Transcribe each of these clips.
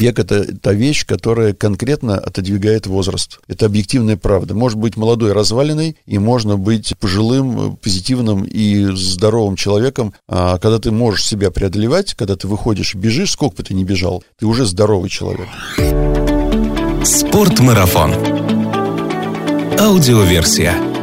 Бег – это та вещь, которая конкретно отодвигает возраст. Это объективная правда. Может быть молодой разваленный, и можно быть пожилым, позитивным и здоровым человеком. А когда ты можешь себя преодолевать, когда ты выходишь бежишь, сколько бы ты ни бежал, ты уже здоровый человек. Спортмарафон. Аудиоверсия.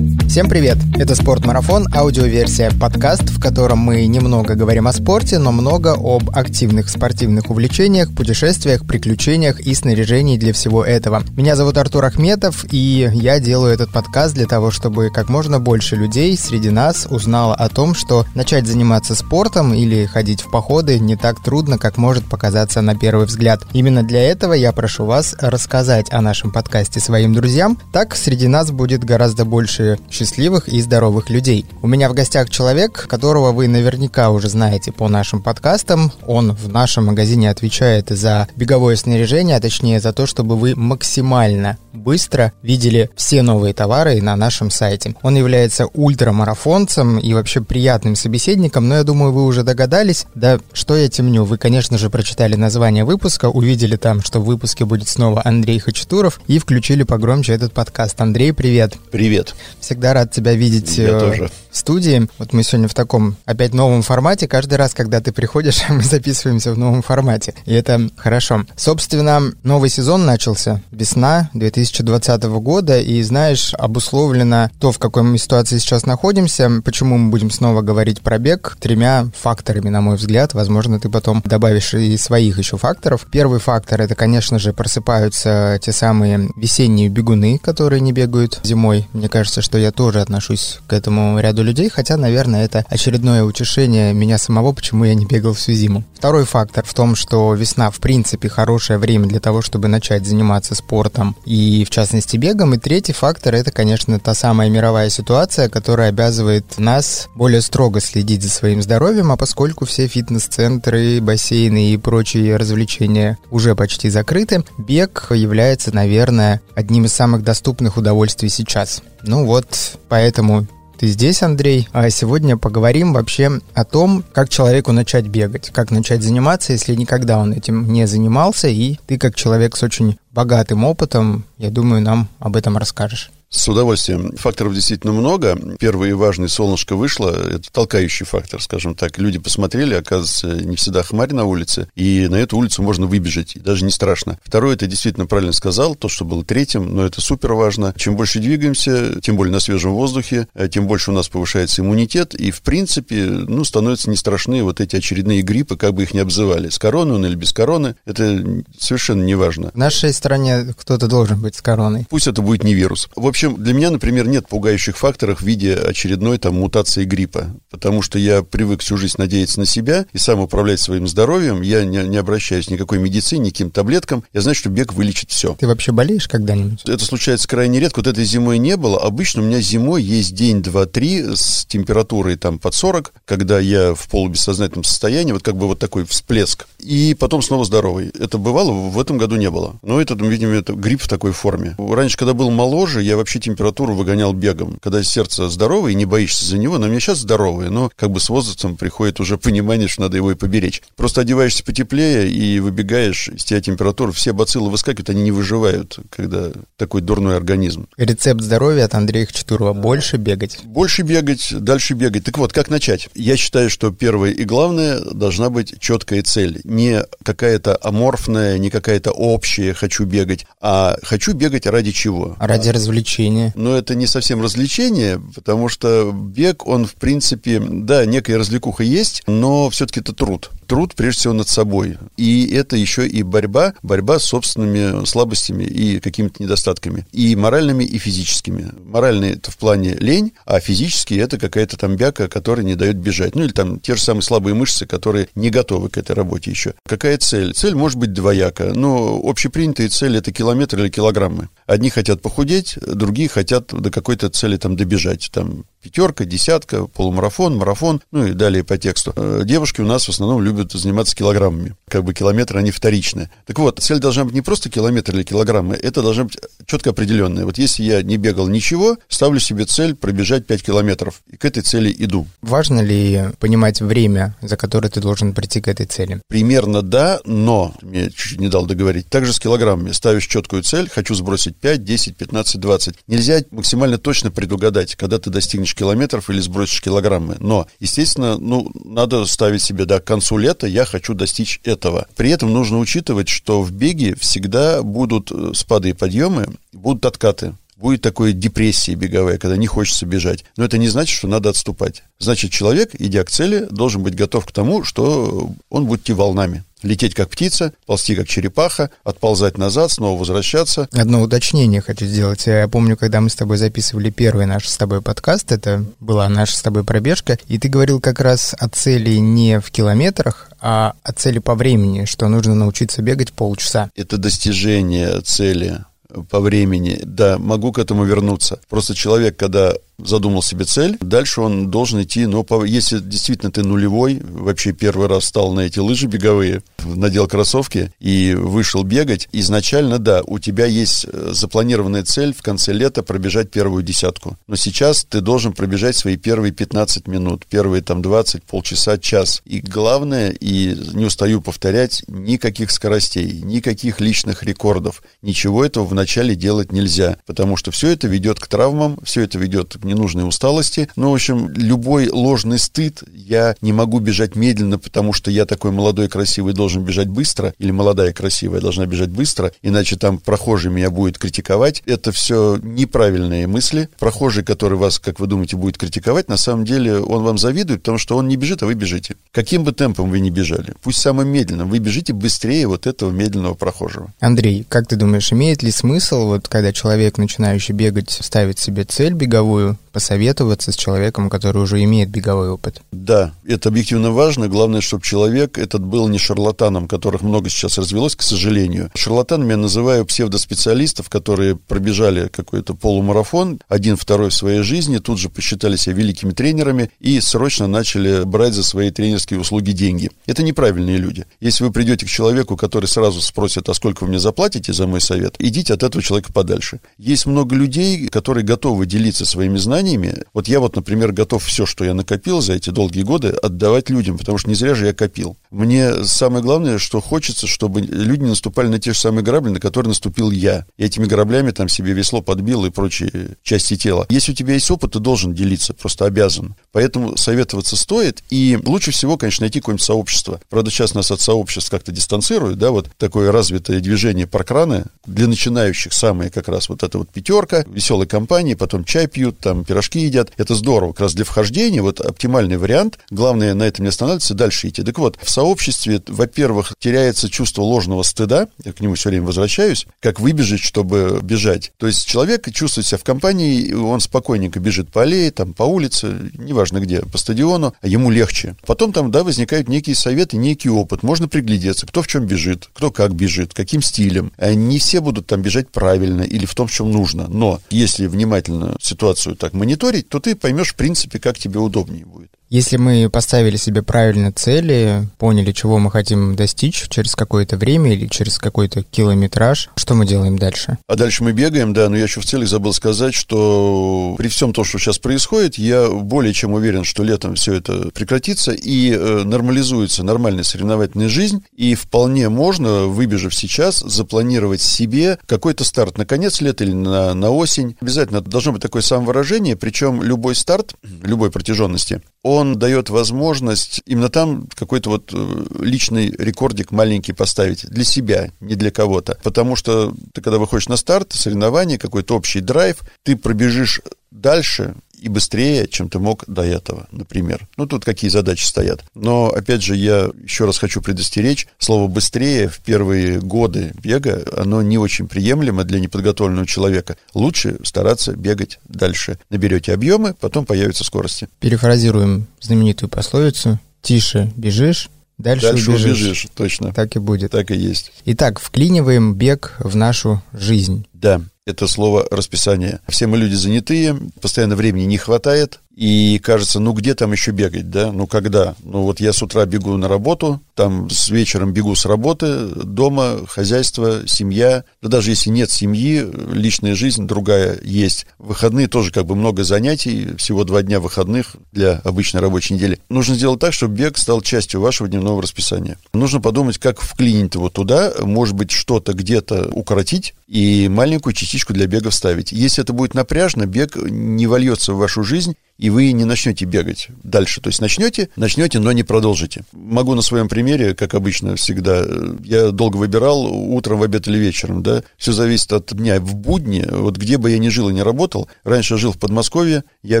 Всем привет! Это «Спортмарафон», аудиоверсия, подкаст, в котором мы немного говорим о спорте, но много об активных спортивных увлечениях, путешествиях, приключениях и снаряжении для всего этого. Меня зовут Артур Ахметов, и я делаю этот подкаст для того, чтобы как можно больше людей среди нас узнало о том, что начать заниматься спортом или ходить в походы не так трудно, как может показаться на первый взгляд. Именно для этого я прошу вас рассказать о нашем подкасте своим друзьям, так среди нас будет гораздо больше счастливых и здоровых людей. У меня в гостях человек, которого вы наверняка уже знаете по нашим подкастам. Он в нашем магазине отвечает за беговое снаряжение, а точнее за то, чтобы вы максимально быстро видели все новые товары на нашем сайте. Он является ультрамарафонцем и вообще приятным собеседником, но я думаю, вы уже догадались. Да что я темню, вы, конечно же, прочитали название выпуска, увидели там, что в выпуске будет снова Андрей Хачатуров и включили погромче этот подкаст. Андрей, привет. Привет. Всегда рад тебя видеть Я э, тоже. в студии. Вот мы сегодня в таком опять новом формате. Каждый раз, когда ты приходишь, мы записываемся в новом формате. И это хорошо. Собственно, новый сезон начался. Весна 2020 года. И знаешь, обусловлено то, в какой мы ситуации сейчас находимся, почему мы будем снова говорить про бег, тремя факторами, на мой взгляд. Возможно, ты потом добавишь и своих еще факторов. Первый фактор — это, конечно же, просыпаются те самые весенние бегуны, которые не бегают зимой. Мне кажется, что я тоже отношусь к этому ряду людей, хотя, наверное, это очередное утешение меня самого, почему я не бегал всю зиму. Второй фактор в том, что весна, в принципе, хорошее время для того, чтобы начать заниматься спортом и, в частности, бегом. И третий фактор — это, конечно, та самая мировая ситуация, которая обязывает нас более строго следить за своим здоровьем, а поскольку все фитнес-центры, бассейны и прочие развлечения уже почти закрыты, бег является, наверное, одним из самых доступных удовольствий сейчас. Ну вот, поэтому ты здесь, Андрей. А сегодня поговорим вообще о том, как человеку начать бегать, как начать заниматься, если никогда он этим не занимался, и ты как человек с очень богатым опытом, я думаю, нам об этом расскажешь. С удовольствием. Факторов действительно много. Первый и важный солнышко вышло. Это толкающий фактор, скажем так. Люди посмотрели, оказывается, не всегда хмарь на улице, и на эту улицу можно выбежать, и даже не страшно. Второе, ты действительно правильно сказал, то, что было третьим, но это супер важно. Чем больше двигаемся, тем более на свежем воздухе, э, тем больше у нас повышается иммунитет, и, в принципе, ну, становятся не страшны вот эти очередные гриппы, как бы их ни обзывали. С короной он или без короны, это совершенно не важно. В нашей стране кто-то должен быть с короной. Пусть это будет не вирус. В общем, для меня, например, нет пугающих факторов в виде очередной там мутации гриппа, потому что я привык всю жизнь надеяться на себя и сам управлять своим здоровьем. Я не, не обращаюсь ни к никакой медицине, ни к каким таблеткам. Я знаю, что бег вылечит все. Ты вообще болеешь когда-нибудь? Это случается крайне редко. Вот этой зимой не было. Обычно у меня зимой есть день, два, три с температурой там под 40, когда я в полубессознательном состоянии, вот как бы вот такой всплеск. И потом снова здоровый. Это бывало, в этом году не было. Но это, видимо, это грипп в такой форме. Раньше, когда был моложе, я вообще температуру выгонял бегом. Когда сердце здоровое и не боишься за него, но у меня сейчас здоровое, но как бы с возрастом приходит уже понимание, что надо его и поберечь. Просто одеваешься потеплее и выбегаешь, из тебя температура, все бациллы выскакивают, они не выживают, когда такой дурной организм. Рецепт здоровья от Андрея Хачатурова. Больше бегать. Больше бегать, дальше бегать. Так вот, как начать? Я считаю, что первое и главное должна быть четкая цель. Не какая-то аморфная, не какая-то общая «хочу бегать», а «хочу бегать ради чего?» Ради развлечения. Но это не совсем развлечение, потому что бег, он, в принципе, да, некая развлекуха есть, но все-таки это труд. Труд, прежде всего, над собой. И это еще и борьба, борьба с собственными слабостями и какими-то недостатками. И моральными, и физическими. Моральные это в плане лень, а физические это какая-то там бяка, которая не дает бежать. Ну или там те же самые слабые мышцы, которые не готовы к этой работе еще. Какая цель? Цель может быть двояка. Но общепринятая цель это километр или килограммы. Одни хотят похудеть, другие другие хотят до какой-то цели там добежать. Там пятерка, десятка, полумарафон, марафон, ну и далее по тексту. Э, девушки у нас в основном любят заниматься килограммами. Как бы километры, они вторичные. Так вот, цель должна быть не просто километр или килограммы, это должна быть четко определенная. Вот если я не бегал ничего, ставлю себе цель пробежать 5 километров. И к этой цели иду. Важно ли понимать время, за которое ты должен прийти к этой цели? Примерно да, но, мне чуть-чуть не дал договорить, также с килограммами. Ставишь четкую цель, хочу сбросить 5, 10, 15, 20. Нельзя максимально точно предугадать, когда ты достигнешь километров или сбросишь килограммы. Но, естественно, ну, надо ставить себе, да, к концу лета я хочу достичь этого. При этом нужно учитывать, что в беге всегда будут э, спады и подъемы, будут откаты будет такой депрессия беговая, когда не хочется бежать. Но это не значит, что надо отступать. Значит, человек, идя к цели, должен быть готов к тому, что он будет идти волнами. Лететь как птица, ползти как черепаха, отползать назад, снова возвращаться. Одно уточнение хочу сделать. Я помню, когда мы с тобой записывали первый наш с тобой подкаст, это была наша с тобой пробежка, и ты говорил как раз о цели не в километрах, а о цели по времени, что нужно научиться бегать полчаса. Это достижение цели по времени. Да, могу к этому вернуться. Просто человек, когда задумал себе цель, дальше он должен идти, но по, если действительно ты нулевой, вообще первый раз стал на эти лыжи беговые, надел кроссовки и вышел бегать, изначально, да, у тебя есть э, запланированная цель в конце лета пробежать первую десятку. Но сейчас ты должен пробежать свои первые 15 минут, первые там 20, полчаса, час. И главное, и не устаю повторять, никаких скоростей, никаких личных рекордов. Ничего этого вначале делать нельзя, потому что все это ведет к травмам, все это ведет к ненужной усталости. Ну, в общем, любой ложный стыд, я не могу бежать медленно, потому что я такой молодой красивый должен бежать быстро, или молодая красивая должна бежать быстро, иначе там прохожий меня будет критиковать. Это все неправильные мысли. Прохожий, который вас, как вы думаете, будет критиковать, на самом деле он вам завидует, потому что он не бежит, а вы бежите. Каким бы темпом вы ни бежали, пусть самым медленным, вы бежите быстрее вот этого медленного прохожего. Андрей, как ты думаешь, имеет ли смысл, вот когда человек, начинающий бегать, ставит себе цель беговую, посоветоваться с человеком, который уже имеет беговой опыт. Да, это объективно важно. Главное, чтобы человек этот был не шарлатаном, которых много сейчас развелось, к сожалению. Шарлатанами я называю псевдоспециалистов, которые пробежали какой-то полумарафон, один, второй в своей жизни, тут же посчитали себя великими тренерами и срочно начали брать за свои тренерские услуги деньги. Это неправильные люди. Если вы придете к человеку, который сразу спросит, а сколько вы мне заплатите за мой совет, идите от этого человека подальше. Есть много людей, которые готовы делиться своими знаниями. Вот я вот, например, готов все, что я накопил за эти долгие годы, отдавать людям, потому что не зря же я копил. Мне самое главное, что хочется, чтобы люди не наступали на те же самые грабли, на которые наступил я. И этими граблями там себе весло подбил и прочие части тела. Если у тебя есть опыт, ты должен делиться, просто обязан. Поэтому советоваться стоит. И лучше всего, конечно, найти какое-нибудь сообщество. Правда, сейчас нас от сообществ как-то дистанцируют, да, вот такое развитое движение паркраны для начинающих самое как раз вот эта вот пятерка, веселые компании, потом чай пьют, там пирожки едят. Это здорово. Как раз для вхождения вот оптимальный вариант. Главное на этом не останавливаться, дальше идти. Так вот, в сообществе, во-первых, теряется чувство ложного стыда. Я к нему все время возвращаюсь. Как выбежать, чтобы бежать. То есть человек чувствует себя в компании, он спокойненько бежит по аллее, там, по улице, неважно где, по стадиону, а ему легче. Потом там, да, возникают некие советы, некий опыт. Можно приглядеться, кто в чем бежит, кто как бежит, каким стилем. Не все будут там бежать правильно или в том, чем нужно. Но если внимательно ситуацию так мониторить, то ты поймешь, в принципе, как тебе удобнее будет. Если мы поставили себе правильно цели, поняли, чего мы хотим достичь через какое-то время или через какой-то километраж, что мы делаем дальше? А дальше мы бегаем, да, но я еще в целях забыл сказать, что при всем том, что сейчас происходит, я более чем уверен, что летом все это прекратится и э, нормализуется нормальная соревновательная жизнь, и вполне можно, выбежав сейчас, запланировать себе какой-то старт на конец лета или на, на осень. Обязательно должно быть такое самовыражение, причем любой старт, любой протяженности, он дает возможность именно там какой-то вот э, личный рекордик маленький поставить для себя, не для кого-то. Потому что ты, когда выходишь на старт, соревнование, какой-то общий драйв, ты пробежишь дальше, и быстрее, чем ты мог до этого, например. Ну, тут какие задачи стоят. Но, опять же, я еще раз хочу предостеречь, слово «быстрее» в первые годы бега, оно не очень приемлемо для неподготовленного человека. Лучше стараться бегать дальше. Наберете объемы, потом появятся скорости. Перефразируем знаменитую пословицу «Тише бежишь, Дальше, Дальше убежишь. убежишь, точно. Так и будет. Так и есть. Итак, вклиниваем бег в нашу жизнь. Да. Это слово расписание. Все мы люди занятые, постоянно времени не хватает, и кажется, ну где там еще бегать, да? Ну когда? Ну вот я с утра бегу на работу, там с вечером бегу с работы, дома, хозяйство, семья. Да даже если нет семьи, личная жизнь другая есть. Выходные тоже как бы много занятий, всего два дня выходных для обычной рабочей недели. Нужно сделать так, чтобы бег стал частью вашего дневного расписания. Нужно подумать, как вклинить его туда, может быть, что-то где-то укоротить и маленькую частичку для бега вставить. Если это будет напряжно, бег не вольется в вашу жизнь, и вы не начнете бегать дальше. То есть начнете, начнете, но не продолжите. Могу на своем примере, как обычно всегда, я долго выбирал, утром, в обед или вечером, да, все зависит от дня. В будни, вот где бы я ни жил и не работал, раньше жил в Подмосковье, я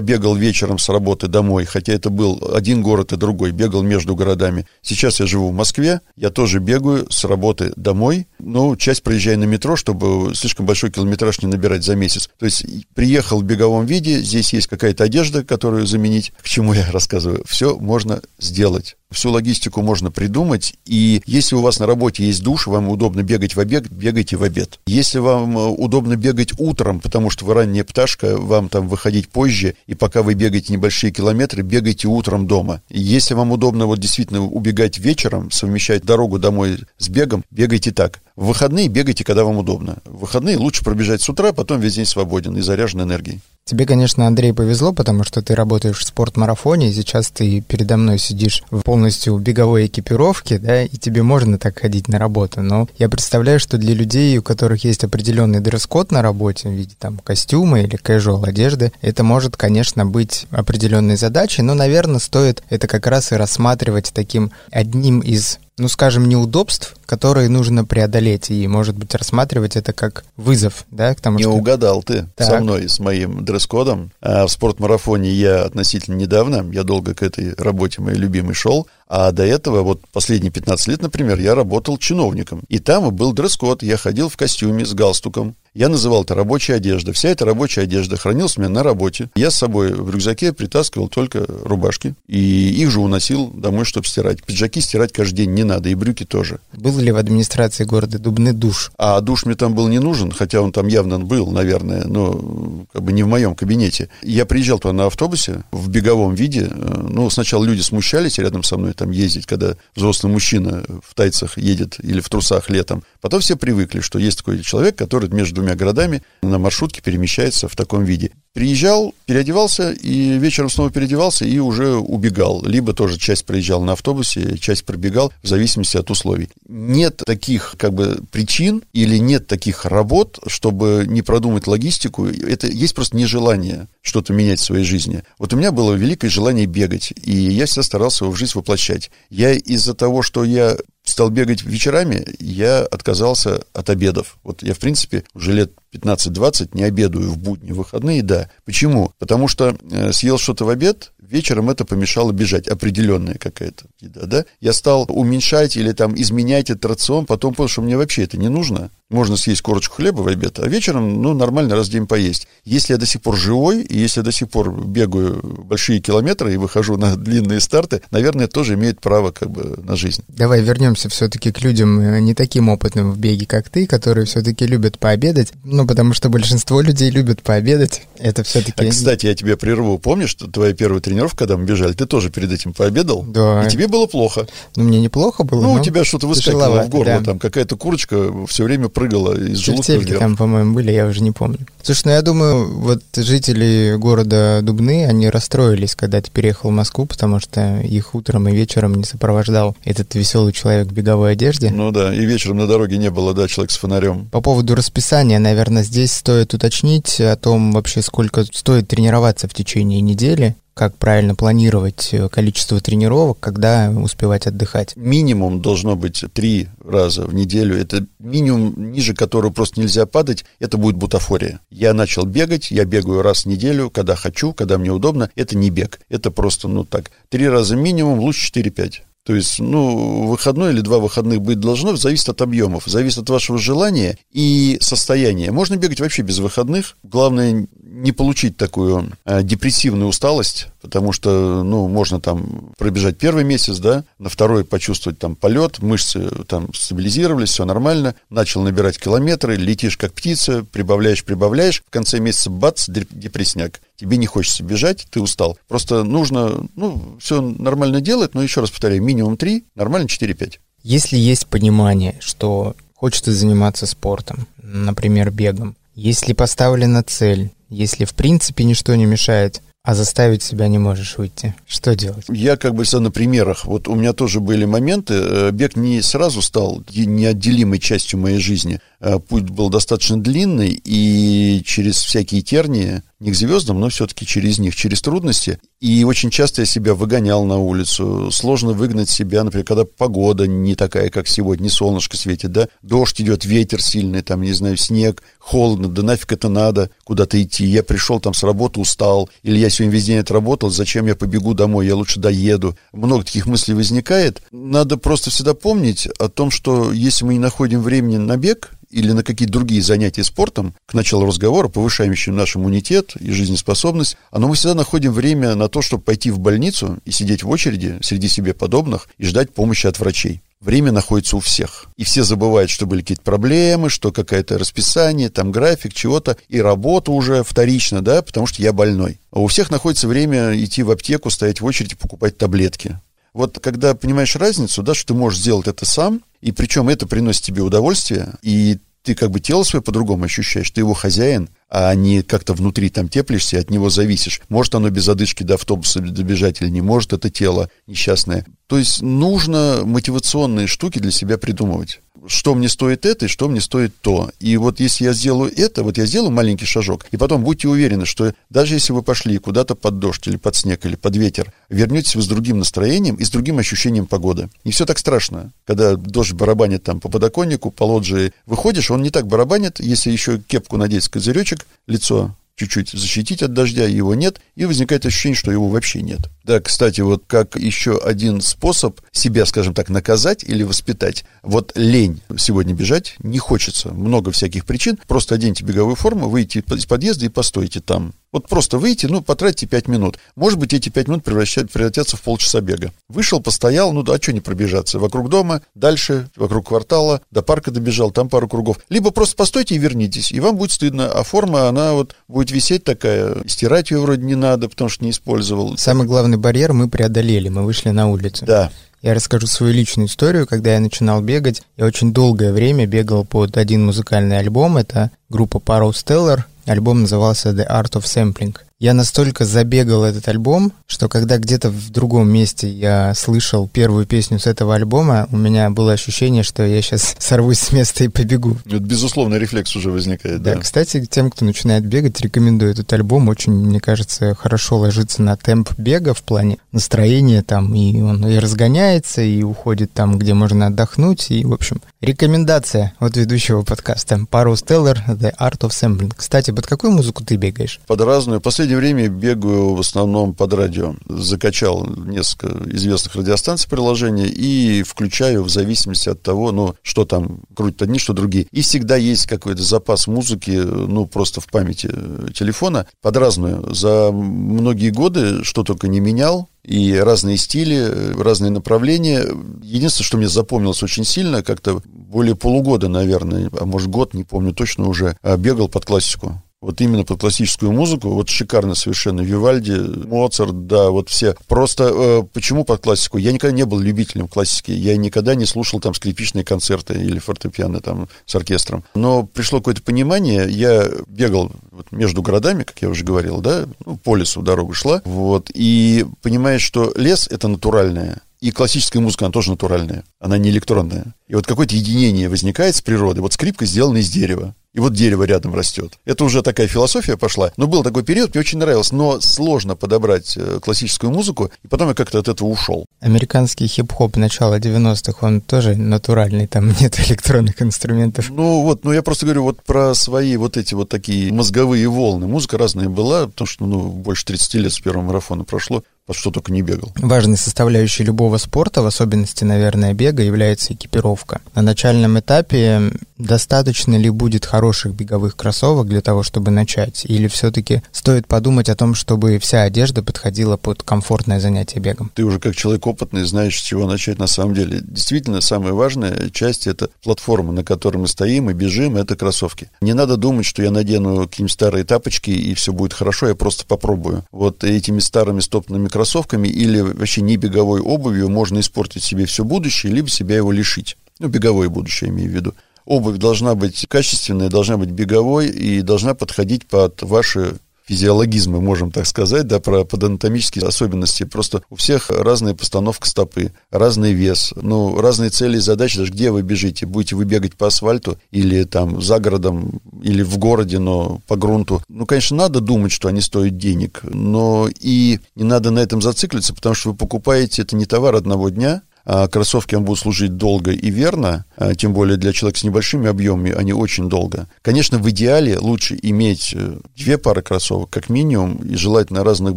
бегал вечером с работы домой, хотя это был один город и другой, бегал между городами. Сейчас я живу в Москве, я тоже бегаю с работы домой, но часть проезжаю на метро, чтобы слишком большой километраж не набирать за месяц. То есть приехал в беговом виде, здесь есть какая-то одежда, которую заменить, к чему я рассказываю, все можно сделать. Всю логистику можно придумать, и если у вас на работе есть душ, вам удобно бегать в обед, бегайте в обед. Если вам э, удобно бегать утром, потому что вы ранняя пташка, вам там выходить позже, и пока вы бегаете небольшие километры, бегайте утром дома. Если вам удобно вот действительно убегать вечером, совмещать дорогу домой с бегом, бегайте так. В выходные бегайте, когда вам удобно. В выходные лучше пробежать с утра, потом весь день свободен и заряжен энергией. Тебе, конечно, Андрей, повезло, потому что ты работаешь в спортмарафоне, и сейчас ты передо мной сидишь в полностью беговой экипировке, да, и тебе можно так ходить на работу. Но я представляю, что для людей, у которых есть определенный дресс-код на работе в виде там костюма или casual одежды, это может, конечно, быть определенной задачей, но, наверное, стоит это как раз и рассматривать таким одним из ну, скажем, неудобств, которые нужно преодолеть, и, может быть, рассматривать это как вызов, да, к тому, Не что... угадал ты так. со мной, с моим дресс-кодом. А в спортмарафоне я относительно недавно, я долго к этой работе моей любимой шел, а до этого, вот последние 15 лет, например, я работал чиновником. И там был дресс-код, я ходил в костюме с галстуком, я называл это рабочая одежда. Вся эта рабочая одежда хранилась у меня на работе. Я с собой в рюкзаке притаскивал только рубашки. И их же уносил домой, чтобы стирать. Пиджаки стирать каждый день не надо, и брюки тоже. Был ли в администрации города Дубны душ? А душ мне там был не нужен, хотя он там явно был, наверное, но как бы не в моем кабинете. Я приезжал туда на автобусе в беговом виде. Ну, сначала люди смущались рядом со мной там ездить, когда взрослый мужчина в тайцах едет или в трусах летом. Потом все привыкли, что есть такой человек, который между двумя городами на маршрутке перемещается в таком виде. Приезжал, переодевался, и вечером снова переодевался и уже убегал. Либо тоже часть проезжал на автобусе, часть пробегал, в зависимости от условий. Нет таких как бы причин или нет таких работ, чтобы не продумать логистику. Это есть просто нежелание что-то менять в своей жизни. Вот у меня было великое желание бегать, и я всегда старался его в жизнь воплощать. Я из-за того, что я стал бегать вечерами, я отказался от обедов. Вот я, в принципе, уже лет 15-20 не обедаю в будни, в выходные, да. Почему? Потому что э, съел что-то в обед, вечером это помешало бежать, определенная какая-то еда, да. Я стал уменьшать или там изменять этот рацион, потом понял, что мне вообще это не нужно. Можно съесть корочку хлеба в обед, а вечером, ну, нормально раз в день поесть. Если я до сих пор живой, и если я до сих пор бегаю большие километры и выхожу на длинные старты, наверное, тоже имеет право как бы на жизнь. Давай вернемся все-таки к людям э, не таким опытным в беге, как ты, которые все-таки любят пообедать. Ну, потому что большинство людей любят пообедать. Это все-таки... А, кстати, я тебя прерву. Помнишь, что твоя первая тренировка, когда мы бежали, ты тоже перед этим пообедал? Да. И тебе было плохо. Ну, мне неплохо было. Ну, у тебя что-то выскакивало в горло, да. там какая-то курочка все время прыгала из желудка вверх. там, по-моему, были, я уже не помню. Слушай, ну я думаю, вот жители города Дубны, они расстроились, когда ты переехал в Москву, потому что их утром и вечером не сопровождал этот веселый человек в беговой одежде. Ну да, и вечером на дороге не было, да, человек с фонарем. По поводу расписания, наверное, здесь стоит уточнить о том вообще, сколько стоит тренироваться в течение недели как правильно планировать э, количество тренировок, когда успевать отдыхать? Минимум должно быть три раза в неделю. Это минимум, ниже которого просто нельзя падать, это будет бутафория. Я начал бегать, я бегаю раз в неделю, когда хочу, когда мне удобно. Это не бег, это просто, ну так, три раза минимум, лучше 4-5. То есть, ну, выходной или два выходных быть должно, зависит от объемов, зависит от вашего желания и состояния. Можно бегать вообще без выходных. Главное не получить такую а, депрессивную усталость, потому что, ну, можно там пробежать первый месяц, да, на второй почувствовать там полет, мышцы там стабилизировались, все нормально, начал набирать километры, летишь как птица, прибавляешь, прибавляешь, в конце месяца бац, депрессняк. Тебе не хочется бежать, ты устал. Просто нужно, ну, все нормально делать, но еще раз повторяю, минимум 3, нормально 4-5. Если есть понимание, что хочется заниматься спортом, например, бегом, если поставлена цель, если в принципе ничто не мешает, а заставить себя не можешь выйти, что делать? Я как бы на примерах. Вот у меня тоже были моменты. Э, бег не сразу стал неотделимой частью моей жизни. Э, путь был достаточно длинный, и через всякие тернии, не к звездам, но все-таки через них, через трудности. И очень часто я себя выгонял на улицу. Сложно выгнать себя, например, когда погода не такая, как сегодня, не солнышко светит, да, дождь идет, ветер сильный, там, не знаю, снег, холодно, да нафиг это надо, куда-то идти. Я пришел там с работы, устал, или я сегодня весь день отработал, зачем я побегу домой, я лучше доеду. Много таких мыслей возникает. Надо просто всегда помнить о том, что если мы не находим времени на бег, или на какие-то другие занятия спортом, к началу разговора, повышающим наш иммунитет и жизнеспособность, но мы всегда находим время на то, чтобы пойти в больницу и сидеть в очереди среди себе подобных и ждать помощи от врачей. Время находится у всех. И все забывают, что были какие-то проблемы, что какое-то расписание, там график чего-то, и работа уже вторично, да, потому что я больной. А у всех находится время идти в аптеку, стоять в очереди, покупать таблетки. Вот когда понимаешь разницу, да, что ты можешь сделать это сам, и причем это приносит тебе удовольствие, и ты как бы тело свое по-другому ощущаешь, ты его хозяин, а не как-то внутри там теплишься и от него зависишь. Может оно без одышки до автобуса добежать или не может, это тело несчастное. То есть нужно мотивационные штуки для себя придумывать что мне стоит это и что мне стоит то. И вот если я сделаю это, вот я сделаю маленький шажок, и потом будьте уверены, что даже если вы пошли куда-то под дождь или под снег или под ветер, вернетесь вы с другим настроением и с другим ощущением погоды. Не все так страшно. Когда дождь барабанит там по подоконнику, по лоджии, выходишь, он не так барабанит, если еще кепку надеть с козыречек, лицо чуть-чуть защитить от дождя, его нет, и возникает ощущение, что его вообще нет. Да, кстати, вот как еще один способ себя, скажем так, наказать или воспитать. Вот лень сегодня бежать не хочется. Много всяких причин. Просто оденьте беговую форму, выйти из подъезда и постойте там. Вот просто выйти, ну, потратьте 5 минут. Может быть, эти 5 минут превратятся в полчаса бега. Вышел, постоял, ну, да, а что не пробежаться? Вокруг дома, дальше, вокруг квартала, до парка добежал, там пару кругов. Либо просто постойте и вернитесь, и вам будет стыдно. А форма, она вот будет висеть такая, стирать ее вроде не надо, потому что не использовал. Самый главный барьер мы преодолели, мы вышли на улицу. Да. Я расскажу свою личную историю. Когда я начинал бегать, я очень долгое время бегал под один музыкальный альбом. Это группа Paro Stellar. Альбом назывался The Art of Sampling. Я настолько забегал этот альбом, что когда где-то в другом месте я слышал первую песню с этого альбома, у меня было ощущение, что я сейчас сорвусь с места и побегу. Это безусловно рефлекс уже возникает. Да, да, кстати, тем, кто начинает бегать, рекомендую этот альбом. Очень, мне кажется, хорошо ложится на темп бега в плане настроения там, и он и разгоняется, и уходит там, где можно отдохнуть, и, в общем, рекомендация от ведущего подкаста. Пару Stellar, The Art of Sampling. Кстати, под какую музыку ты бегаешь? Под разную. Последний последнее время бегаю в основном под радио. Закачал несколько известных радиостанций приложения и включаю в зависимости от того, ну, что там крутят одни, что другие. И всегда есть какой-то запас музыки, ну, просто в памяти телефона под разную. За многие годы что только не менял, и разные стили, разные направления. Единственное, что мне запомнилось очень сильно, как-то более полугода, наверное, а может год, не помню точно уже, а бегал под классику вот именно под классическую музыку, вот шикарно совершенно Вивальди, Моцарт, да, вот все. Просто э, почему под классику? Я никогда не был любителем классики, я никогда не слушал там скрипичные концерты или фортепиано там с оркестром. Но пришло какое-то понимание, я бегал вот между городами, как я уже говорил, да, ну, по лесу дорога шла, вот, и понимаешь, что лес — это натуральное, и классическая музыка, она тоже натуральная, она не электронная. И вот какое-то единение возникает с природой. Вот скрипка сделана из дерева и вот дерево рядом растет. Это уже такая философия пошла. Но был такой период, мне очень нравилось, но сложно подобрать э, классическую музыку, и потом я как-то от этого ушел. Американский хип-хоп начала 90-х, он тоже натуральный, там нет электронных инструментов. Ну вот, ну я просто говорю вот про свои вот эти вот такие мозговые волны. Музыка разная была, потому что, ну, больше 30 лет с первого марафона прошло. Что только не бегал. Важной составляющей любого спорта, в особенности, наверное, бега, является экипировка. На начальном этапе достаточно ли будет хороших беговых кроссовок для того, чтобы начать? Или все-таки стоит подумать о том, чтобы вся одежда подходила под комфортное занятие бегом? Ты уже как человек опытный знаешь, с чего начать на самом деле. Действительно, самая важная часть — это платформа, на которой мы стоим и бежим, это кроссовки. Не надо думать, что я надену какие-нибудь старые тапочки, и все будет хорошо, я просто попробую. Вот этими старыми стоптанными кроссовками или вообще не беговой обувью можно испортить себе все будущее, либо себя его лишить. Ну, беговое будущее, имею в виду. Обувь должна быть качественной, должна быть беговой и должна подходить под ваши физиологизмы, можем так сказать, да, про анатомические особенности. Просто у всех разная постановка стопы, разный вес, ну, разные цели и задачи, даже где вы бежите. Будете вы бегать по асфальту или там за городом, или в городе, но по грунту. Ну, конечно, надо думать, что они стоят денег, но и не надо на этом зацикливаться, потому что вы покупаете, это не товар одного дня, кроссовки вам будут служить долго и верно, а тем более для человека с небольшими объемами, они очень долго. Конечно, в идеале лучше иметь э, две пары кроссовок, как минимум, и желательно разных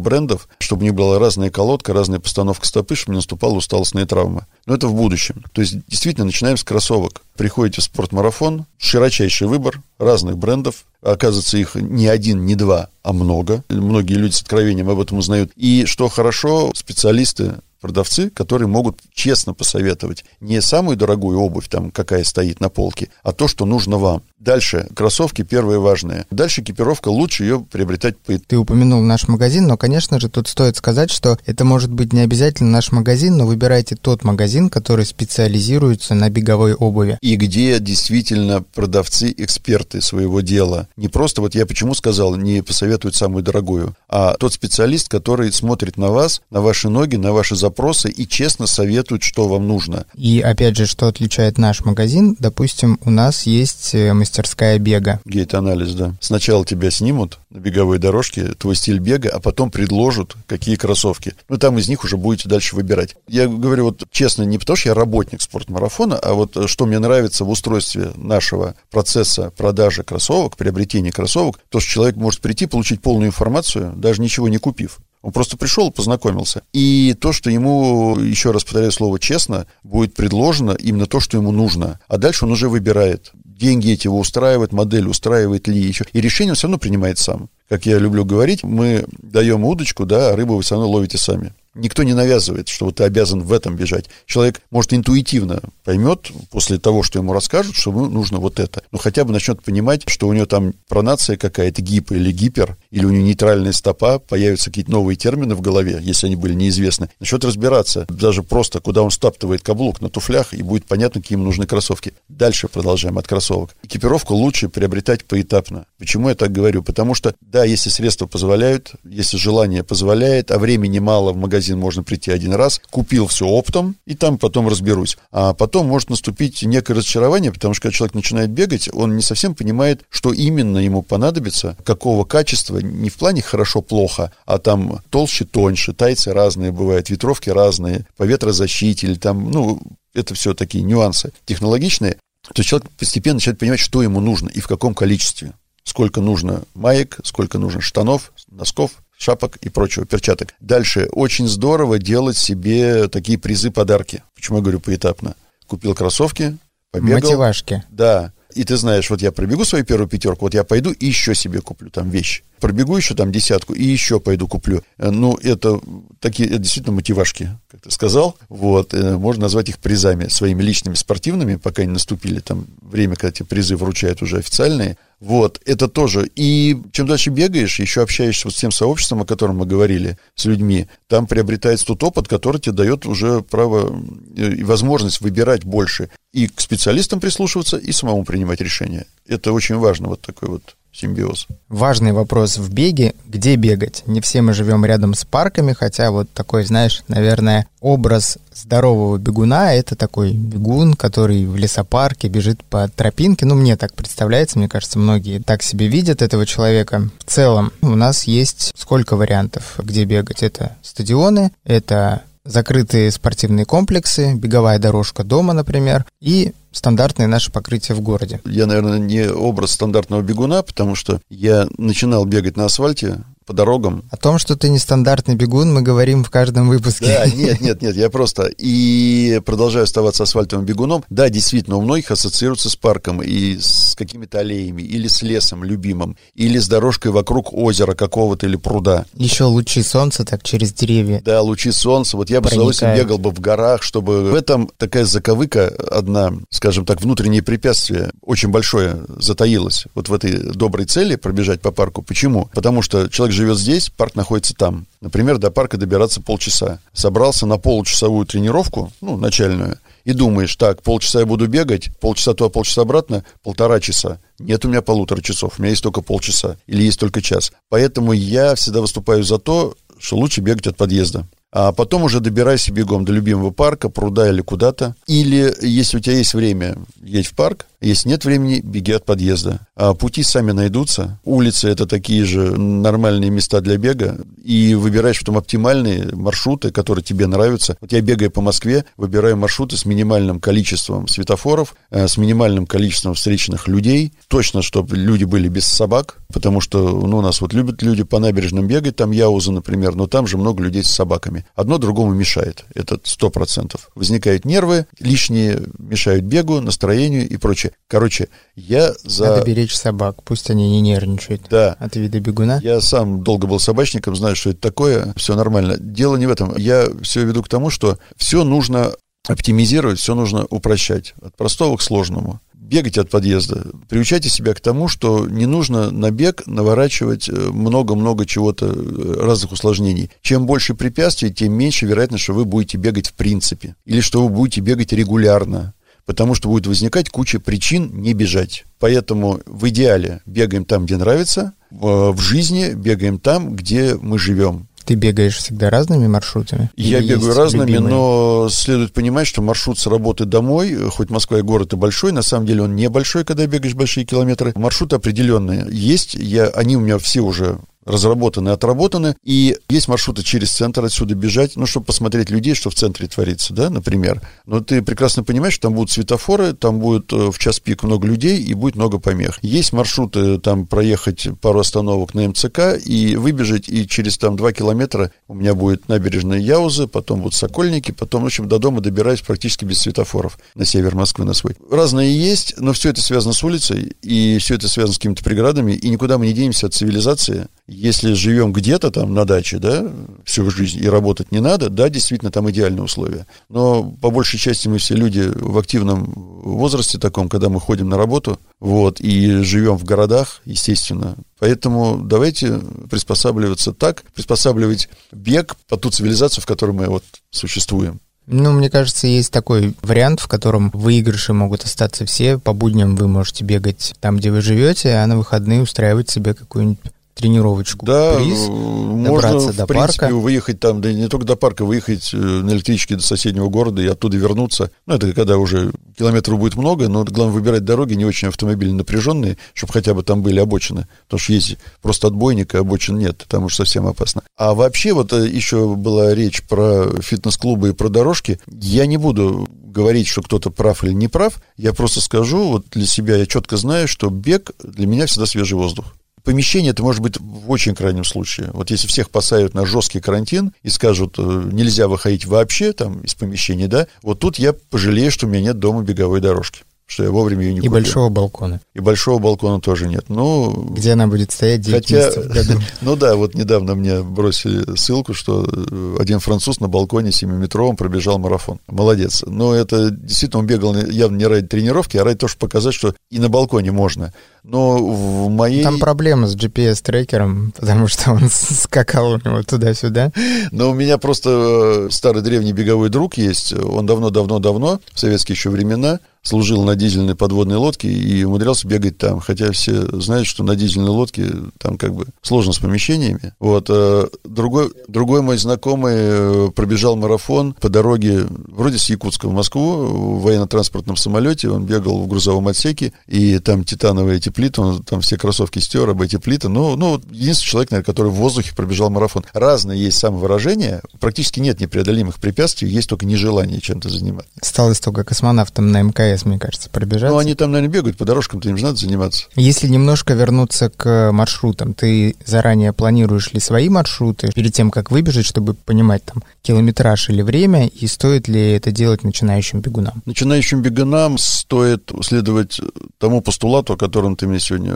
брендов, чтобы них была разная колодка, разная постановка стопы, чтобы не наступала усталостная травма. Но это в будущем. То есть, действительно, начинаем с кроссовок. Приходите в спортмарафон, широчайший выбор разных брендов, оказывается, их не один, не два, а много. Многие люди с откровением об этом узнают. И что хорошо, специалисты продавцы, которые могут честно посоветовать не самую дорогую обувь, там, какая стоит на полке, а то, что нужно вам. Дальше, кроссовки первые важные. Дальше экипировка, лучше ее приобретать по... Ты упомянул наш магазин, но, конечно же, тут стоит сказать, что это может быть не обязательно наш магазин, но выбирайте тот магазин, который специализируется на беговой обуви. И где действительно продавцы, эксперты своего дела. Не просто, вот я почему сказал, не посоветуют самую дорогую, а тот специалист, который смотрит на вас, на ваши ноги, на ваши запросы и честно советует, что вам нужно. И, опять же, что отличает наш магазин, допустим, у нас есть мастерская э, мастерская бега. Гейт-анализ, да. Сначала тебя снимут на беговой дорожке, твой стиль бега, а потом предложат, какие кроссовки. Ну, там из них уже будете дальше выбирать. Я говорю вот честно, не потому что я работник спортмарафона, а вот э, что мне нравится в устройстве нашего процесса продажи кроссовок, приобретения кроссовок, то, что человек может прийти, получить полную информацию, даже ничего не купив. Он просто пришел и познакомился. И то, что ему, еще раз повторяю слово честно, будет предложено именно то, что ему нужно. А дальше он уже выбирает. Деньги эти его устраивают, модель устраивает ли еще. И решение он все равно принимает сам. Как я люблю говорить, мы даем удочку, да, а рыбу вы все равно ловите сами. Никто не навязывает, что вот ты обязан в этом бежать. Человек, может, интуитивно поймет после того, что ему расскажут, что ему нужно вот это. Но хотя бы начнет понимать, что у него там пронация какая-то, гипо или гипер, или у него нейтральная стопа, появятся какие-то новые термины в голове, если они были неизвестны. Начнет разбираться, даже просто, куда он стаптывает каблук на туфлях, и будет понятно, какие ему нужны кроссовки. Дальше продолжаем от кроссовок. Экипировку лучше приобретать поэтапно. Почему я так говорю? Потому что, да, если средства позволяют, если желание позволяет, а времени мало в магазине, магазин можно прийти один раз, купил все оптом, и там потом разберусь. А потом может наступить некое разочарование, потому что когда человек начинает бегать, он не совсем понимает, что именно ему понадобится, какого качества, не в плане хорошо-плохо, а там толще, тоньше, тайцы разные бывают, ветровки разные, по ветрозащите или там, ну, это все такие нюансы технологичные. То есть человек постепенно начинает понимать, что ему нужно и в каком количестве сколько нужно маек, сколько нужно штанов, носков, шапок и прочего, перчаток. Дальше. Очень здорово делать себе такие призы-подарки. Почему я говорю поэтапно? Купил кроссовки, побегал. Мотивашки. Да. И ты знаешь, вот я пробегу свою первую пятерку, вот я пойду и еще себе куплю там вещь. Пробегу еще там десятку и еще пойду куплю. Э, ну, это такие это действительно мотивашки, как ты сказал. Вот, э, можно назвать их призами своими личными спортивными, пока не наступили там время, когда тебе призы вручают уже официальные. Вот, это тоже. И чем дальше бегаешь, еще общаешься вот с тем сообществом, о котором мы говорили, с людьми, там приобретается тот опыт, который тебе дает уже право э, и возможность выбирать больше. И к специалистам прислушиваться, и самому принимать решения. Это очень важно, вот такой вот симбиоз. Важный вопрос в беге, где бегать. Не все мы живем рядом с парками, хотя вот такой, знаешь, наверное, образ здорового бегуна — это такой бегун, который в лесопарке бежит по тропинке. Ну, мне так представляется, мне кажется, многие так себе видят этого человека. В целом у нас есть сколько вариантов, где бегать. Это стадионы, это закрытые спортивные комплексы, беговая дорожка дома, например, и стандартные наши покрытия в городе. Я, наверное, не образ стандартного бегуна, потому что я начинал бегать на асфальте по дорогам. О том, что ты нестандартный бегун, мы говорим в каждом выпуске. Да, нет, нет, нет, я просто и продолжаю оставаться асфальтовым бегуном. Да, действительно, у многих ассоциируется с парком и с какими-то аллеями, или с лесом любимым, или с дорожкой вокруг озера какого-то или пруда. Еще лучи солнца так через деревья. Да, лучи солнца. Вот я бы с удовольствием бегал бы в горах, чтобы в этом такая заковыка одна, скажем так, внутреннее препятствие очень большое затаилось вот в этой доброй цели пробежать по парку. Почему? Потому что человек живет здесь, парк находится там. Например, до парка добираться полчаса. Собрался на получасовую тренировку, ну, начальную, и думаешь, так, полчаса я буду бегать, полчаса туда, полчаса обратно, полтора часа. Нет у меня полутора часов, у меня есть только полчаса или есть только час. Поэтому я всегда выступаю за то, что лучше бегать от подъезда а потом уже добирайся бегом до любимого парка, пруда или куда-то. Или, если у тебя есть время, едь в парк, если нет времени, беги от подъезда. А пути сами найдутся. Улицы — это такие же нормальные места для бега. И выбираешь потом оптимальные маршруты, которые тебе нравятся. Вот я, бегая по Москве, выбираю маршруты с минимальным количеством светофоров, э, с минимальным количеством встречных людей. Точно, чтобы люди были без собак, потому что ну, у нас вот любят люди по набережным бегать, там Яуза, например, но там же много людей с собаками. Одно другому мешает, это сто процентов. Возникают нервы, лишние мешают бегу, настроению и прочее. Короче, я за... Надо беречь собак, пусть они не нервничают да. от вида бегуна. Я сам долго был собачником, знаю, что это такое, все нормально. Дело не в этом. Я все веду к тому, что все нужно оптимизировать, все нужно упрощать. От простого к сложному. Бегать от подъезда. Приучайте себя к тому, что не нужно на бег наворачивать э, много-много чего-то, э, разных усложнений. Чем больше препятствий, тем меньше вероятность, что вы будете бегать в принципе. Или что вы будете бегать регулярно потому что будет возникать куча причин не бежать. Поэтому в идеале бегаем там, где нравится, в жизни бегаем там, где мы живем. Ты бегаешь всегда разными маршрутами? Я бегаю разными, любимые? но следует понимать, что маршрут с работы домой, хоть Москва и город и большой, на самом деле он небольшой, когда бегаешь большие километры. Маршруты определенные есть, я, они у меня все уже разработаны, отработаны, и есть маршруты через центр отсюда бежать, ну, чтобы посмотреть людей, что в центре творится, да, например. Но ты прекрасно понимаешь, что там будут светофоры, там будет э, в час пик много людей и будет много помех. Есть маршруты, там, проехать пару остановок на МЦК и выбежать, и через там два километра у меня будет набережная Яузы, потом будут Сокольники, потом, в общем, до дома добираюсь практически без светофоров на север Москвы на свой. Разные есть, но все это связано с улицей, и все это связано с какими-то преградами, и никуда мы не денемся от цивилизации, если живем где-то там на даче, да, всю жизнь и работать не надо, да, действительно, там идеальные условия. Но по большей части мы все люди в активном возрасте таком, когда мы ходим на работу, вот, и живем в городах, естественно. Поэтому давайте приспосабливаться так, приспосабливать бег по ту цивилизацию, в которой мы вот существуем. Ну, мне кажется, есть такой вариант, в котором выигрыши могут остаться все. По будням вы можете бегать там, где вы живете, а на выходные устраивать себе какую-нибудь тренировочку да, приз, можно, до в принципе, парка. выехать там, да не только до парка, выехать э, на электричке до соседнего города и оттуда вернуться. Ну, это когда уже километров будет много, но главное выбирать дороги не очень автомобильно напряженные, чтобы хотя бы там были обочины. Потому что есть просто отбойник, а обочин нет, там уж совсем опасно. А вообще вот э, еще была речь про фитнес-клубы и про дорожки. Я не буду говорить, что кто-то прав или не прав. Я просто скажу, вот для себя я четко знаю, что бег для меня всегда свежий воздух помещение это может быть в очень крайнем случае. Вот если всех посадят на жесткий карантин и скажут, э, нельзя выходить вообще там из помещения, да, вот тут я пожалею, что у меня нет дома беговой дорожки что я вовремя ее не И купил. большого балкона. И большого балкона тоже нет. Ну, Где она будет стоять 9 хотя, месяцев в году. Ну да, вот недавно мне бросили ссылку, что э, один француз на балконе 7-метровом пробежал марафон. Молодец. Но это действительно он бегал явно не ради тренировки, а ради того, чтобы показать, что и на балконе можно. Но в моей... Там проблема с GPS-трекером, потому что он скакал у него туда-сюда. Но у меня просто э, старый древний беговой друг есть. Он давно-давно-давно, в советские еще времена, служил на дизельной подводной лодке и умудрялся бегать там. Хотя все знают, что на дизельной лодке там как бы сложно с помещениями. Вот. А другой, другой мой знакомый э, пробежал марафон по дороге вроде с Якутска в Москву в военно-транспортном самолете. Он бегал в грузовом отсеке, и там титановые эти плиты, он там все кроссовки стер об эти плиты. Ну, ну единственный человек, наверное, который в воздухе пробежал марафон. Разные есть самовыражения, практически нет непреодолимых препятствий, есть только нежелание чем-то заниматься. Стал из того космонавтом на МКС МКС, мне кажется, пробежаться. Ну, они там, наверное, бегают по дорожкам-то им же надо заниматься. Если немножко вернуться к маршрутам, ты заранее планируешь ли свои маршруты перед тем, как выбежать, чтобы понимать там километраж или время, и стоит ли это делать начинающим бегунам? Начинающим бегунам стоит следовать тому постулату, о котором ты мне сегодня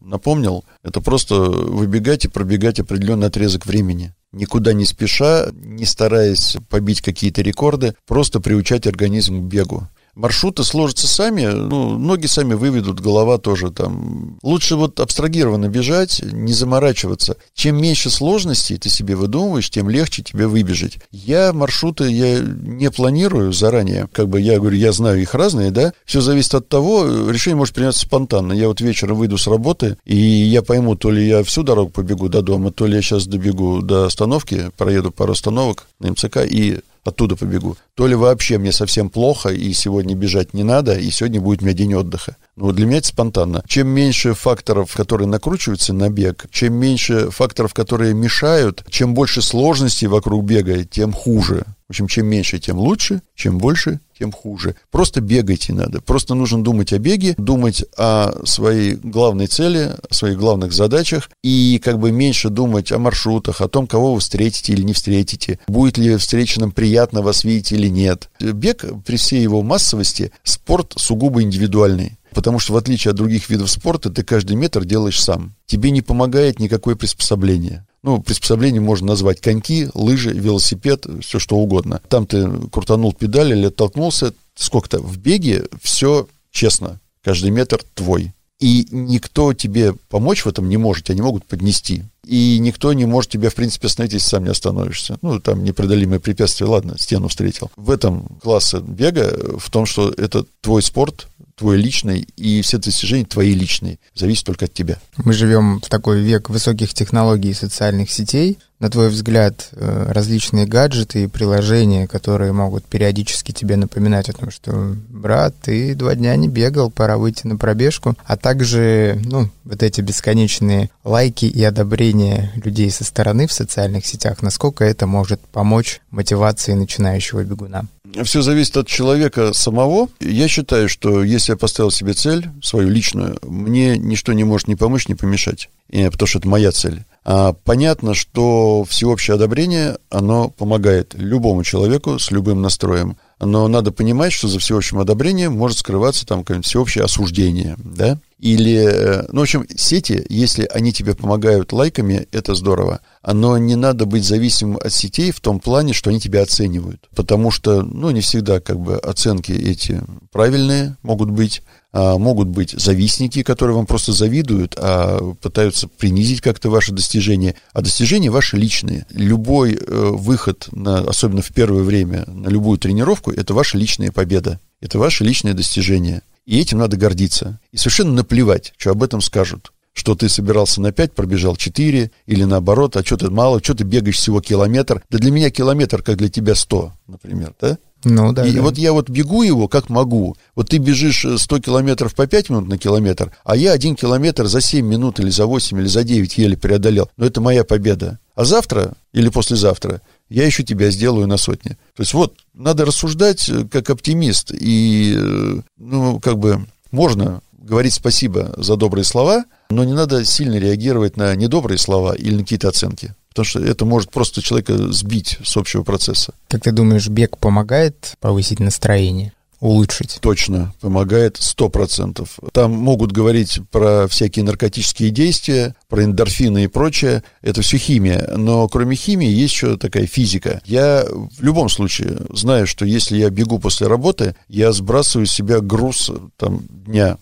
напомнил. Это просто выбегать и пробегать определенный отрезок времени никуда не спеша, не стараясь побить какие-то рекорды, просто приучать организм к бегу маршруты сложатся сами, ну, ноги сами выведут, голова тоже там. Лучше вот абстрагированно бежать, не заморачиваться. Чем меньше сложностей ты себе выдумываешь, тем легче тебе выбежать. Я маршруты я не планирую заранее. Как бы я говорю, я знаю их разные, да. Все зависит от того, решение может приняться спонтанно. Я вот вечером выйду с работы, и я пойму, то ли я всю дорогу побегу до дома, то ли я сейчас добегу до остановки, проеду пару остановок на МЦК и оттуда побегу. То ли вообще мне совсем плохо, и сегодня бежать не надо, и сегодня будет у меня день отдыха. Ну, для меня это спонтанно. Чем меньше факторов, которые накручиваются на бег, чем меньше факторов, которые мешают, чем больше сложностей вокруг бега, тем хуже. В общем, чем меньше, тем лучше, чем больше, тем хуже. Просто бегайте надо. Просто нужно думать о беге, думать о своей главной цели, о своих главных задачах и как бы меньше думать о маршрутах, о том, кого вы встретите или не встретите, будет ли встреченным приятно вас видеть или нет. Бег при всей его массовости спорт сугубо индивидуальный. Потому что в отличие от других видов спорта, ты каждый метр делаешь сам. Тебе не помогает никакое приспособление. Ну, приспособление можно назвать коньки, лыжи, велосипед, все что угодно. Там ты крутанул педаль или оттолкнулся, сколько-то. В беге все честно. Каждый метр твой. И никто тебе помочь в этом не может, тебя не могут поднести. И никто не может тебя, в принципе, остановить, если сам не остановишься. Ну, там непреодолимые препятствия, ладно, стену встретил. В этом классе бега, в том, что это твой спорт, твой личный, и все достижения твои личные. Зависит только от тебя. Мы живем в такой век высоких технологий и социальных сетей. На твой взгляд, э, различные гаджеты и приложения, которые могут периодически тебе напоминать о том, что, брат, ты два дня не бегал, пора выйти на пробежку, а также, ну, вот эти бесконечные лайки и одобрения людей со стороны в социальных сетях, насколько это может помочь мотивации начинающего бегуна? Все зависит от человека самого. Я считаю, что если я поставил себе цель, свою личную, мне ничто не может ни помочь, ни помешать, потому что это моя цель. А понятно, что всеобщее одобрение, оно помогает любому человеку с любым настроем. Но надо понимать, что за всеобщим одобрением может скрываться там какое-нибудь всеобщее осуждение, да? Или, э, ну, в общем, сети, если они тебе помогают лайками, это здорово. Но не надо быть зависимым от сетей в том плане, что они тебя оценивают. Потому что, ну, не всегда как бы оценки эти правильные могут быть. А, могут быть завистники, которые вам просто завидуют, а пытаются принизить как-то ваши достижения. А достижения ваши личные. Любой э, выход, на, особенно в первое время, на любую тренировку, это ваша личная победа. Это ваше личное достижение. И этим надо гордиться. И совершенно наплевать, что об этом скажут что ты собирался на 5, пробежал 4, или наоборот, а что ты мало, что ты бегаешь всего километр. Да для меня километр, как для тебя 100, например, да? Ну, да. И да. вот я вот бегу его как могу. Вот ты бежишь 100 километров по 5 минут на километр, а я один километр за 7 минут или за 8 или за 9 еле преодолел. Но это моя победа. А завтра или послезавтра я еще тебя сделаю на сотни. То есть вот, надо рассуждать э, как оптимист. И, э, ну, как бы, можно говорить спасибо за добрые слова, но не надо сильно реагировать на недобрые слова или на какие-то оценки. Потому что это может просто человека сбить с общего процесса. Как ты думаешь, бег помогает повысить настроение? улучшить. Точно, помогает сто процентов. Там могут говорить про всякие наркотические действия, про эндорфины и прочее. Это все химия. Но кроме химии есть еще такая физика. Я в любом случае знаю, что если я бегу после работы, я сбрасываю с себя груз там, дня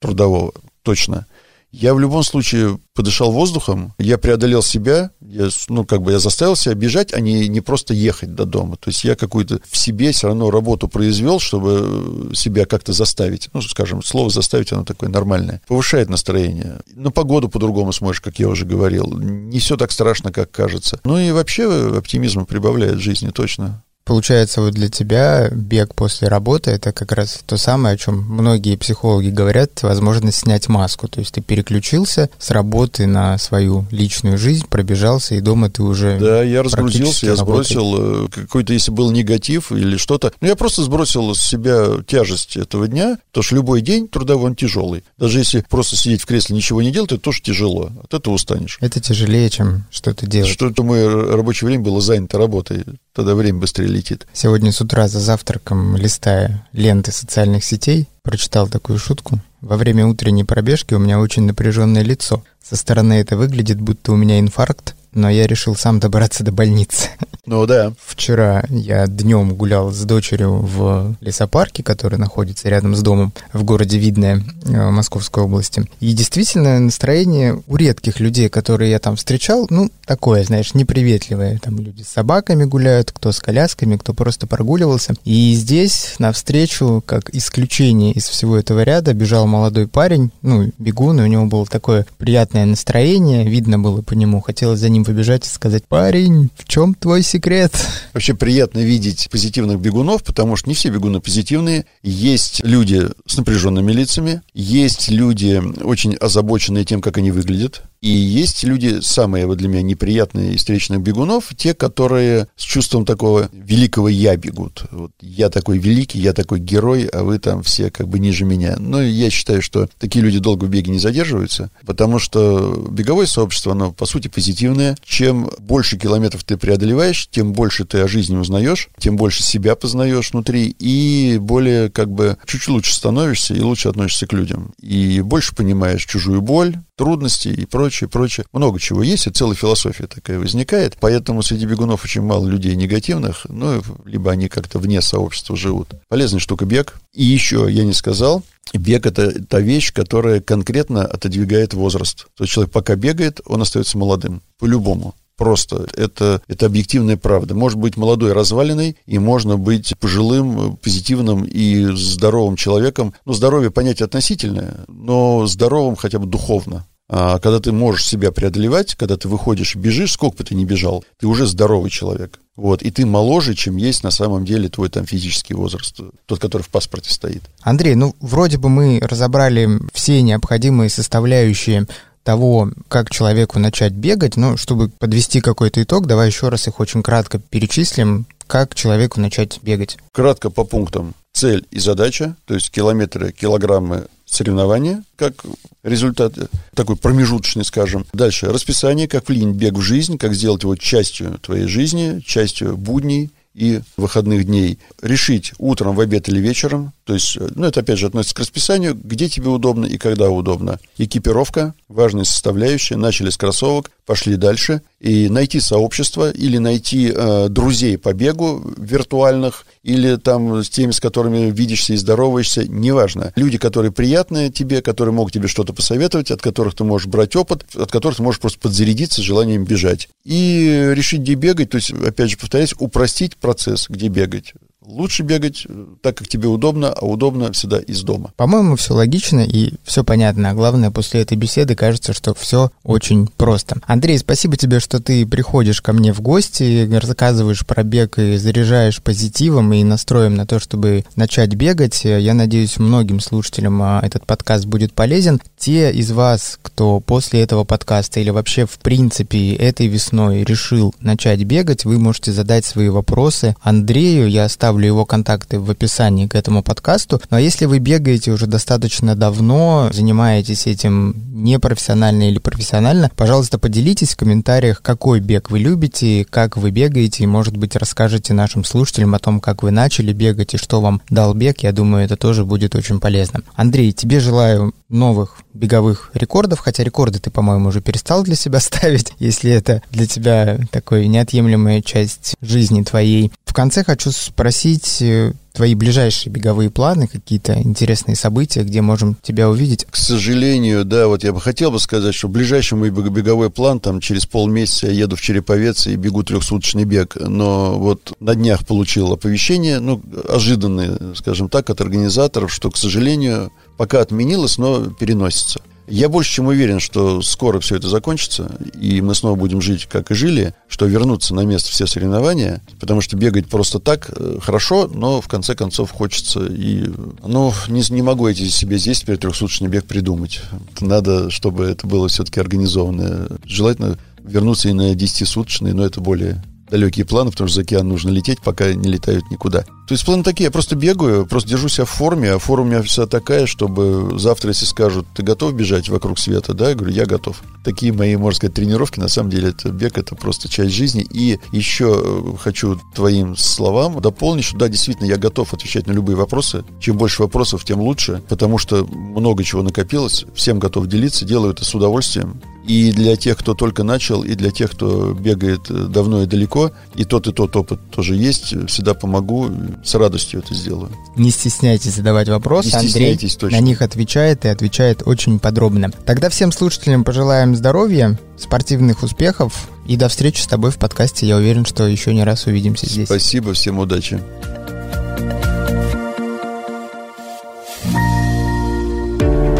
трудового, точно. Я в любом случае подышал воздухом, я преодолел себя, я, ну, как бы я заставил себя бежать, а не, не просто ехать до дома. То есть я какую-то в себе все равно работу произвел, чтобы себя как-то заставить. Ну, скажем, слово «заставить» оно такое нормальное. Повышает настроение. На погоду по-другому смотришь, как я уже говорил. Не все так страшно, как кажется. Ну и вообще оптимизм прибавляет в жизни, точно. Получается, вот для тебя бег после работы это как раз то самое, о чем многие психологи говорят, возможность снять маску. То есть ты переключился с работы на свою личную жизнь, пробежался, и дома ты уже. Да, я разгрузился, я сбросил э, какой-то, если был негатив или что-то. Ну, я просто сбросил с себя тяжесть этого дня, потому что любой день трудовой он тяжелый. Даже если просто сидеть в кресле, ничего не делать, это тоже тяжело. От этого устанешь. Это тяжелее, чем что-то делать. Что-то мое рабочее время было занято работой. Тогда время быстрее летит. Сегодня с утра за завтраком, листая ленты социальных сетей, прочитал такую шутку. Во время утренней пробежки у меня очень напряженное лицо. Со стороны это выглядит, будто у меня инфаркт, но я решил сам добраться до больницы. Ну да. Вчера я днем гулял с дочерью в лесопарке, который находится рядом с домом в городе Видное, э, Московской области. И действительно настроение у редких людей, которые я там встречал, ну, такое, знаешь, неприветливое. Там люди с собаками гуляют, кто с колясками, кто просто прогуливался. И здесь навстречу, как исключение из всего этого ряда, бежал молодой парень, ну, бегун, и у него было такое приятное настроение, видно было по нему, хотелось за ним побежать и сказать, парень, в чем твой секрет. Вообще приятно видеть позитивных бегунов, потому что не все бегуны позитивные. Есть люди с напряженными лицами, есть люди очень озабоченные тем, как они выглядят. И есть люди, самые вот для меня неприятные из встречных бегунов, те, которые с чувством такого великого «я» бегут. Вот я такой великий, я такой герой, а вы там все как бы ниже меня. Но я считаю, что такие люди долго в беге не задерживаются, потому что беговое сообщество, оно по сути позитивное. Чем больше километров ты преодолеваешь, тем больше ты о жизни узнаешь, тем больше себя познаешь внутри, и более как бы чуть лучше становишься и лучше относишься к людям. И больше понимаешь чужую боль, трудности и прочее, прочее. Много чего есть, и целая философия такая возникает. Поэтому среди бегунов очень мало людей негативных, ну, либо они как-то вне сообщества живут. Полезная штука бег. И еще, я не сказал, Бег – это та вещь, которая конкретно отодвигает возраст. То есть человек пока бегает, он остается молодым. По-любому. Просто это, это объективная правда. Может быть молодой разваленный, и можно быть пожилым, позитивным и здоровым человеком. Ну, здоровье понятие относительное, но здоровым хотя бы духовно. А когда ты можешь себя преодолевать, когда ты выходишь и бежишь, сколько бы ты ни бежал, ты уже здоровый человек. Вот, и ты моложе, чем есть на самом деле твой там физический возраст, тот, который в паспорте стоит. Андрей, ну, вроде бы мы разобрали все необходимые составляющие того, как человеку начать бегать, но чтобы подвести какой-то итог, давай еще раз их очень кратко перечислим, как человеку начать бегать. Кратко по пунктам. Цель и задача, то есть километры, килограммы соревнования, как результат такой промежуточный, скажем. Дальше расписание, как влить бег в жизнь, как сделать его частью твоей жизни, частью будней и выходных дней. Решить утром, в обед или вечером, то есть, ну, это опять же относится к расписанию, где тебе удобно и когда удобно. Экипировка, важная составляющая. Начали с кроссовок, пошли дальше. И найти сообщество или найти э, друзей по бегу виртуальных, или там с теми, с которыми видишься и здороваешься, неважно. Люди, которые приятные тебе, которые могут тебе что-то посоветовать, от которых ты можешь брать опыт, от которых ты можешь просто подзарядиться желанием бежать. И решить, где бегать, то есть, опять же, повторяюсь, упростить процесс, где бегать лучше бегать э, так, как тебе удобно, а удобно всегда из дома. По-моему, все логично и все понятно. А главное, после этой беседы кажется, что все очень просто. Андрей, спасибо тебе, что ты приходишь ко мне в гости, рассказываешь про бег и заряжаешь позитивом и настроем на то, чтобы начать бегать. Я надеюсь, многим слушателям а, этот подкаст будет полезен. Те из вас, кто после этого подкаста или вообще в принципе этой весной решил начать бегать, вы можете задать свои вопросы Андрею. Я оставлю оставлю его контакты в описании к этому подкасту. Ну а если вы бегаете уже достаточно давно, занимаетесь этим непрофессионально или профессионально, пожалуйста, поделитесь в комментариях, какой бег вы любите, как вы бегаете, и, может быть, расскажете нашим слушателям о том, как вы начали бегать и что вам дал бег. Я думаю, это тоже будет очень полезно. Андрей, тебе желаю новых беговых рекордов, хотя рекорды ты, по-моему, уже перестал для себя ставить, если это для тебя такой неотъемлемая часть жизни твоей. В конце хочу спросить э, твои ближайшие беговые планы, какие-то интересные события, где можем тебя увидеть? К сожалению, да, вот я бы хотел бы сказать, что ближайший мой беговой план, там через полмесяца я еду в Череповец и бегу трехсуточный бег, но вот на днях получил оповещение, ну, ожиданное, скажем так, от организаторов, что, к сожалению, пока отменилось, но переносится. Я больше чем уверен, что скоро все это закончится, и мы снова будем жить, как и жили, что вернуться на место все соревнования, потому что бегать просто так э, хорошо, но в конце концов хочется и... Ну, не, не могу эти себе здесь теперь трехсуточный бег придумать. Надо, чтобы это было все-таки организованное. Желательно вернуться и на 10-суточный, но это более далекие планы, потому что за океан нужно лететь, пока не летают никуда. То есть планы такие, я просто бегаю, просто держу себя в форме, а форма у меня вся такая, чтобы завтра, если скажут, ты готов бежать вокруг света, да, я говорю, я готов. Такие мои, можно сказать, тренировки, на самом деле, это бег, это просто часть жизни. И еще э, хочу твоим словам дополнить, что да, действительно, я готов отвечать на любые вопросы. Чем больше вопросов, тем лучше, потому что много чего накопилось, всем готов делиться, делаю это с удовольствием. И для тех, кто только начал, и для тех, кто бегает э, давно и далеко, и тот, и тот опыт тоже есть, всегда помогу, с радостью это сделаю. Не стесняйтесь задавать вопросы, Андрей точно. на них отвечает и отвечает очень подробно. Тогда всем слушателям пожелаем здоровья, спортивных успехов и до встречи с тобой в подкасте. Я уверен, что еще не раз увидимся здесь. Спасибо, всем удачи.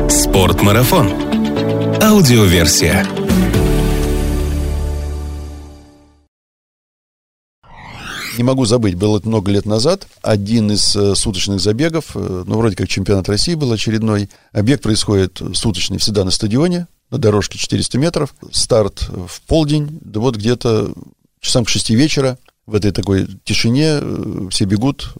Спортмарафон. Аудиоверсия. Не могу забыть, было это много лет назад, один из э, суточных забегов, э, ну, вроде как чемпионат России был очередной. Бег происходит суточный всегда на стадионе, на дорожке 400 метров. Старт в полдень, да вот где-то часам к 6 вечера в этой такой тишине э, все бегут,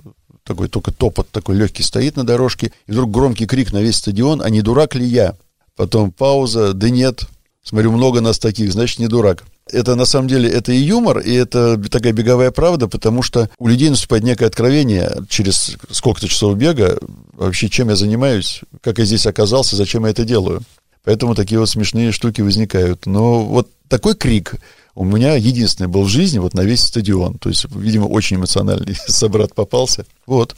такой только топот такой легкий стоит на дорожке, и вдруг громкий крик на весь стадион, а не дурак ли я? Потом пауза, да нет, смотрю, много нас таких, значит, не дурак. Это на самом деле это и юмор, и это такая беговая правда, потому что у людей наступает некое откровение через сколько-то часов бега, вообще чем я занимаюсь, как я здесь оказался, зачем я это делаю. Поэтому такие вот смешные штуки возникают. Но вот такой крик у меня единственный был в жизни вот на весь стадион. То есть, видимо, очень эмоциональный собрат попался. Вот.